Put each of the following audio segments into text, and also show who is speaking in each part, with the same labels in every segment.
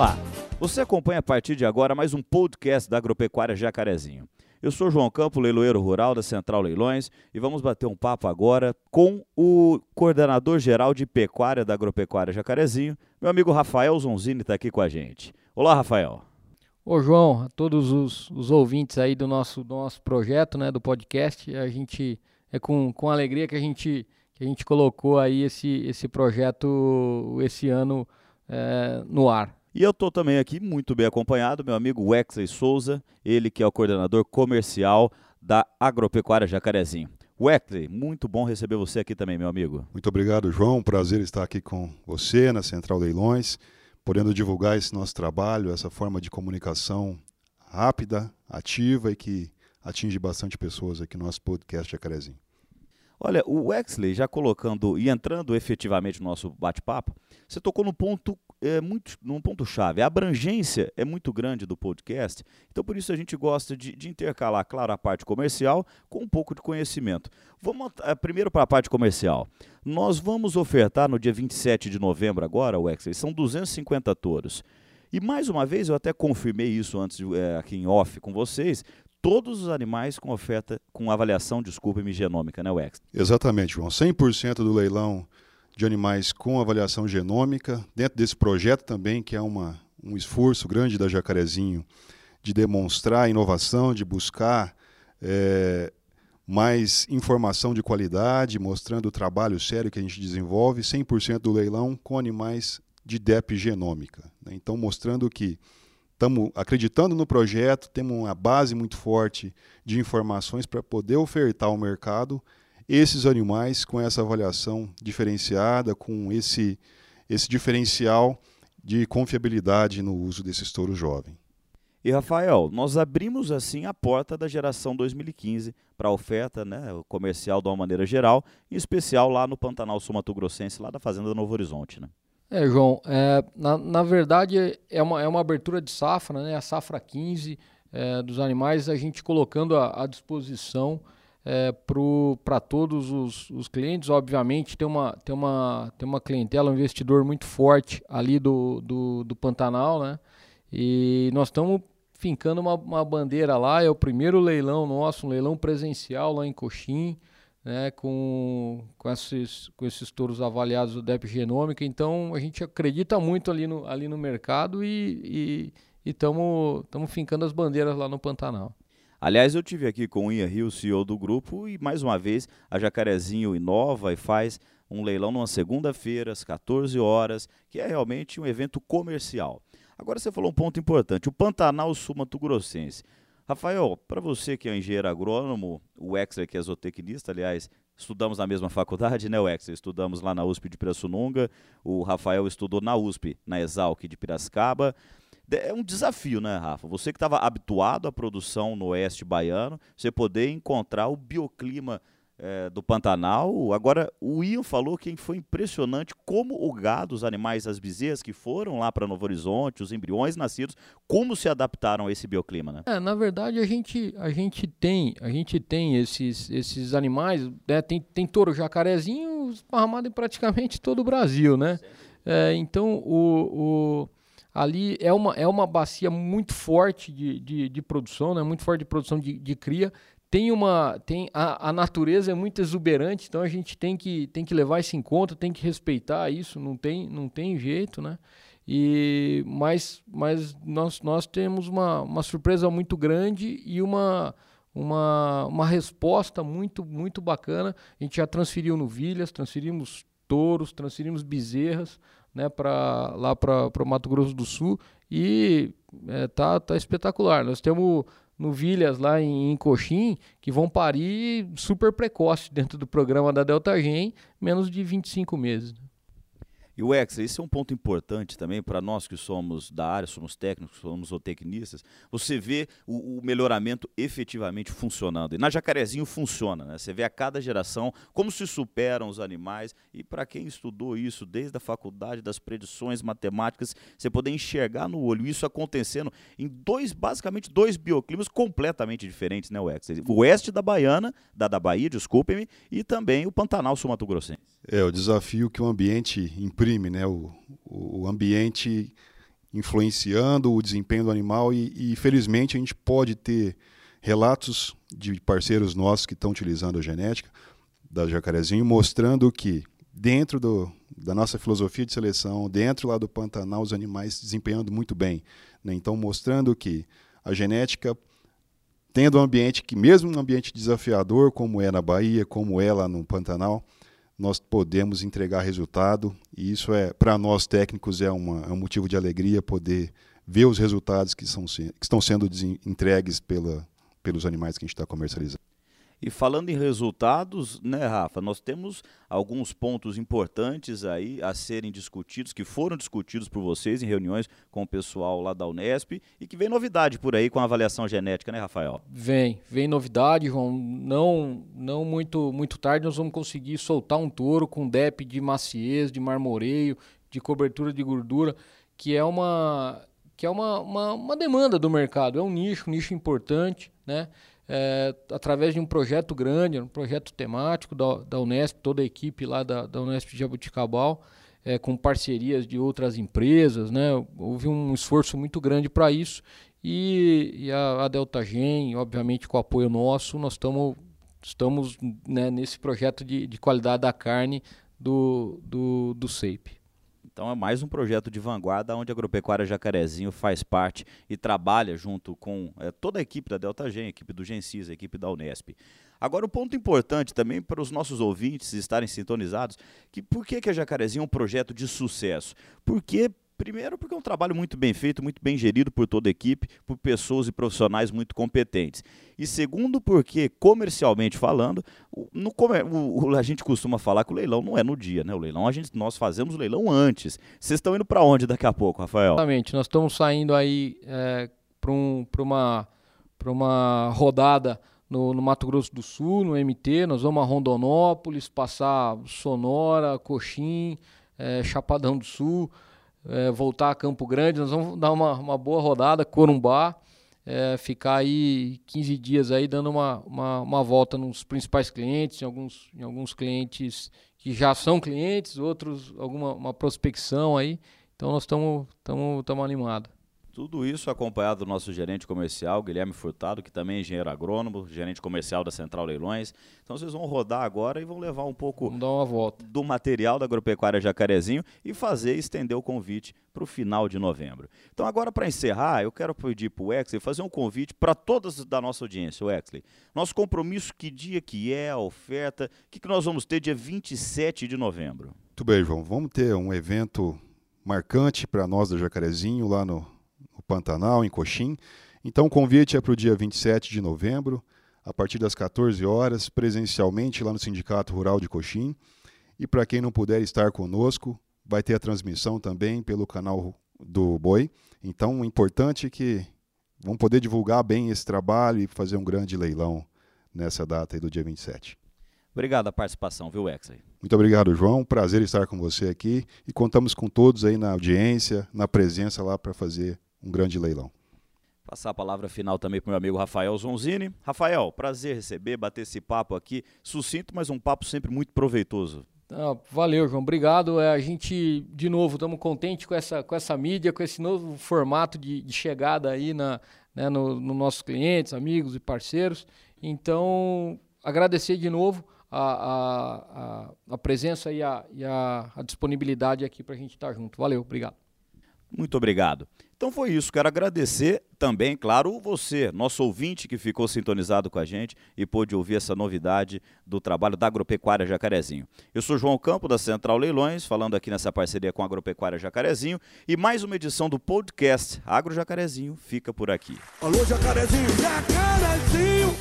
Speaker 1: Olá, você acompanha a partir de agora mais um podcast da Agropecuária Jacarezinho. Eu sou João Campo, leiloeiro rural da Central Leilões, e vamos bater um papo agora com o coordenador geral de pecuária da Agropecuária Jacarezinho, meu amigo Rafael Zonzini está aqui com a gente. Olá, Rafael.
Speaker 2: Ô João, a todos os, os, ouvintes aí do nosso, do nosso projeto, né, do podcast, a gente é com, com alegria que a gente que a gente colocou aí esse, esse projeto esse ano é, no ar.
Speaker 1: E eu estou também aqui muito bem acompanhado, meu amigo Wexley Souza, ele que é o coordenador comercial da Agropecuária Jacarezinho. Wexley, muito bom receber você aqui também, meu amigo.
Speaker 3: Muito obrigado, João. Prazer estar aqui com você na Central Leilões, podendo divulgar esse nosso trabalho, essa forma de comunicação rápida, ativa e que atinge bastante pessoas aqui no nosso podcast Jacarezinho.
Speaker 1: Olha, o Wexley, já colocando e entrando efetivamente no nosso bate-papo, você tocou no ponto é, muito, num ponto chave. A abrangência é muito grande do podcast, então por isso a gente gosta de, de intercalar, claro, a parte comercial com um pouco de conhecimento. Vamos é, primeiro para a parte comercial. Nós vamos ofertar no dia 27 de novembro agora, Wexley, são 250 touros. E mais uma vez, eu até confirmei isso antes é, aqui em off com vocês, todos os animais com oferta, com avaliação, desculpa-me, genômica, né, Wex?
Speaker 3: Exatamente, João. 100% do leilão de animais com avaliação genômica, dentro desse projeto também, que é uma, um esforço grande da Jacarezinho de demonstrar inovação, de buscar é, mais informação de qualidade, mostrando o trabalho sério que a gente desenvolve, 100% do leilão com animais de DEP genômica. Né? Então, mostrando que estamos acreditando no projeto, temos uma base muito forte de informações para poder ofertar ao mercado esses animais com essa avaliação diferenciada, com esse, esse diferencial de confiabilidade no uso desse touro jovem.
Speaker 1: E Rafael, nós abrimos assim a porta da geração 2015 para a oferta né, comercial de uma maneira geral, em especial lá no Pantanal Sul Grossense, lá da Fazenda Novo Horizonte. Né?
Speaker 2: É, João, é, na, na verdade é uma, é uma abertura de safra, né? A safra 15 é, dos animais, a gente colocando à disposição é, para todos os, os, clientes. Obviamente tem uma, tem, uma, tem uma clientela, um investidor muito forte ali do, do, do Pantanal, né? E nós estamos fincando uma, uma bandeira lá, é o primeiro leilão nosso, um leilão presencial lá em Coxim né, com, com, esses, com esses touros avaliados do DEP Genômica. Então, a gente acredita muito ali no, ali no mercado e estamos fincando as bandeiras lá no Pantanal.
Speaker 1: Aliás, eu tive aqui com o Ian Rio, CEO do grupo, e mais uma vez a Jacarezinho inova e faz um leilão numa segunda-feira, às 14 horas, que é realmente um evento comercial. Agora você falou um ponto importante, o Pantanal Sul Grossense. Rafael, para você que é um engenheiro agrônomo, o Exer que é zootecnista, aliás, estudamos na mesma faculdade, né, o Exer? Estudamos lá na USP de Pirassununga, o Rafael estudou na USP, na Exalc de Piracicaba. É um desafio, né, Rafa? Você que estava habituado à produção no oeste baiano, você poder encontrar o bioclima é, do Pantanal. Agora, o Ian falou que foi impressionante como o gado, os animais, as bezerras que foram lá para Novo Horizonte, os embriões nascidos, como se adaptaram a esse bioclima, né?
Speaker 2: É, na verdade, a gente, a gente tem, a gente tem esses, esses animais, né? tem, tem touro jacarezinho esparramado em praticamente todo o Brasil, né? É, então, o, o ali é uma, é uma bacia muito forte de, de, de produção, né? muito forte de produção de, de cria. Tem uma tem a, a, natureza é muito exuberante então a gente tem que tem que levar isso em conta tem que respeitar isso não tem não tem jeito né? E mas mas nós nós temos uma, uma surpresa muito grande e uma uma, uma resposta muito muito bacana. A gente já transferiu novilhas transferimos touros transferimos bezerras né para lá para o Mato Grosso do Sul e é, tá tá espetacular nós temos novilhas lá em, em Coxim que vão parir super precoce dentro do programa da Delta Gen, menos de 25 meses.
Speaker 1: E o Hexa, esse é um ponto importante também para nós que somos da área, somos técnicos, somos zootecnistas. Você vê o, o, melhoramento efetivamente funcionando. E na Jacarezinho funciona, né? Você vê a cada geração como se superam os animais. E para quem estudou isso desde a faculdade das predições matemáticas, você poder enxergar no olho isso acontecendo em dois, basicamente dois bioclimas completamente diferentes, né, o? O oeste da Baiana, da, da Bahia, desculpem-me, e também o Pantanal Sul-Mato-Grossense.
Speaker 3: É, o desafio que o ambiente imprime, né? O, o ambiente influenciando o desempenho do animal e, e felizmente a gente pode ter relatos de parceiros nossos que estão utilizando a genética da jacarezinho, mostrando que dentro do, da nossa filosofia de seleção, dentro lá do Pantanal, os animais desempenhando muito bem. Né? Então, mostrando que a genética, tendo um ambiente que, mesmo um ambiente desafiador, como é na Bahia, como é lá no Pantanal, nós podemos entregar resultado e isso é para nós técnicos é, uma, é, um motivo de alegria poder ver os resultados que, são, que estão sendo entregues pela, pelos animais que a gente está comercializando.
Speaker 1: E falando em resultados, né, Rafa, nós temos alguns pontos importantes aí a serem discutidos, que foram discutidos por vocês em reuniões com o pessoal lá da Unesp e que vem novidade por aí com a avaliação genética, né, Rafael?
Speaker 2: Vem, vem novidade, João. Não, não muito, muito tarde nós vamos conseguir soltar um touro com DEP de maciez, de marmoreio, de cobertura de gordura, que é uma que é uma, uma, uma demanda do mercado, é um nicho, um nicho importante, né? É, através de um projeto grande, um projeto temático da, da Unesp, toda a equipe lá da, da Unesp de Jabuticabal, é, com parcerias de outras empresas, né? Houve um esforço muito grande para isso e, e, a, a Delta Gen, obviamente com o apoio nosso, nós tamo, estamos né, nesse projeto de, de qualidade da carne do, do, do SEIP.
Speaker 1: Então é mais um projeto de vanguarda onde a Agropecuária Jacarezinho faz parte e trabalha junto com é, toda a equipe da Delta Gen, a equipe do Gensis, a equipe da Unesp. Agora, o ponto importante também para os nossos ouvintes estarem sintonizados, que por que, que a Jacarezinho é um projeto de sucesso? Porque Primeiro, porque é um trabalho muito bem feito, muito bem gerido por toda a equipe, por pessoas e profissionais muito competentes. E segundo, porque, comercialmente falando, no, a gente costuma falar que o leilão não é no dia, né? O leilão, a gente, nós fazemos o leilão antes. Vocês estão indo para onde daqui a pouco, Rafael?
Speaker 2: Exatamente, nós estamos saindo aí é, para um, uma, uma rodada no, no, Mato Grosso do Sul, no MT. Nós vamos a Rondonópolis, passar Sonora, Coxim, é, Chapadão do Sul é, voltar a Campo Grande, nós vamos dar uma, uma boa rodada, Corumbá, é, ficar aí 15 dias aí dando uma, uma, uma, volta nos principais clientes, em alguns, em alguns clientes que já são clientes, outros alguma uma prospecção aí. Então nós estamos animados.
Speaker 1: Tudo isso acompanhado do nosso gerente comercial, Guilherme Furtado, que também é engenheiro agrônomo, gerente comercial da Central Leilões. Então vocês vão rodar agora e vão levar um pouco
Speaker 2: dar uma volta.
Speaker 1: do material da Agropecuária Jacarezinho e fazer estender o convite para o final de novembro. Então agora para encerrar, eu quero pedir para o Wexley fazer um convite para todas da nossa audiência, Wexley. Nosso compromisso, que dia que é, a oferta, o que, que nós vamos ter dia 27 de novembro?
Speaker 3: Muito bem, João. Vamos ter um evento marcante para nós da Jacarezinho lá no Pantanal, em Coxim. Então o convite é para o dia 27 de novembro, a partir das 14 horas, presencialmente lá no Sindicato Rural de Coxim. E para quem não puder estar conosco, vai ter a transmissão também pelo canal do Boi. Então, é importante que vão poder divulgar bem esse trabalho e fazer um grande leilão nessa data aí do dia 27.
Speaker 1: Obrigado a participação, viu, Exley?
Speaker 3: Muito obrigado, João. Prazer estar com você aqui e contamos com todos aí na audiência, na presença lá para fazer um grande leilão.
Speaker 1: Passar a palavra final também para o meu amigo Rafael Zonzini. Rafael, prazer receber, bater esse papo aqui, sucinto, mas um papo sempre muito proveitoso.
Speaker 2: Ah, valeu, João. Obrigado. É, a gente, de novo, estamos contentes com essa, com essa mídia, com esse novo formato de, de chegada aí na, né, no, no nossos clientes, amigos e parceiros. Então, agradecer de novo a, a, a, a presença e, a, e a, a disponibilidade aqui para a gente estar junto. Valeu, obrigado.
Speaker 1: Muito obrigado. Então foi isso. Quero agradecer também, claro, você, nosso ouvinte que ficou sintonizado com a gente e pôde ouvir essa novidade do trabalho da Agropecuária Jacarezinho. Eu sou João Campo, da Central Leilões, falando aqui nessa parceria com a Agropecuária Jacarezinho e mais uma edição do podcast Agro Jacarezinho fica por aqui. Alô, Jacarezinho! Jacarezinho!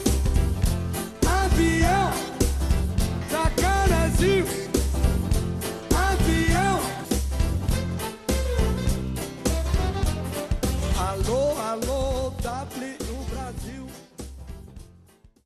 Speaker 1: Avião! Jacarezinho!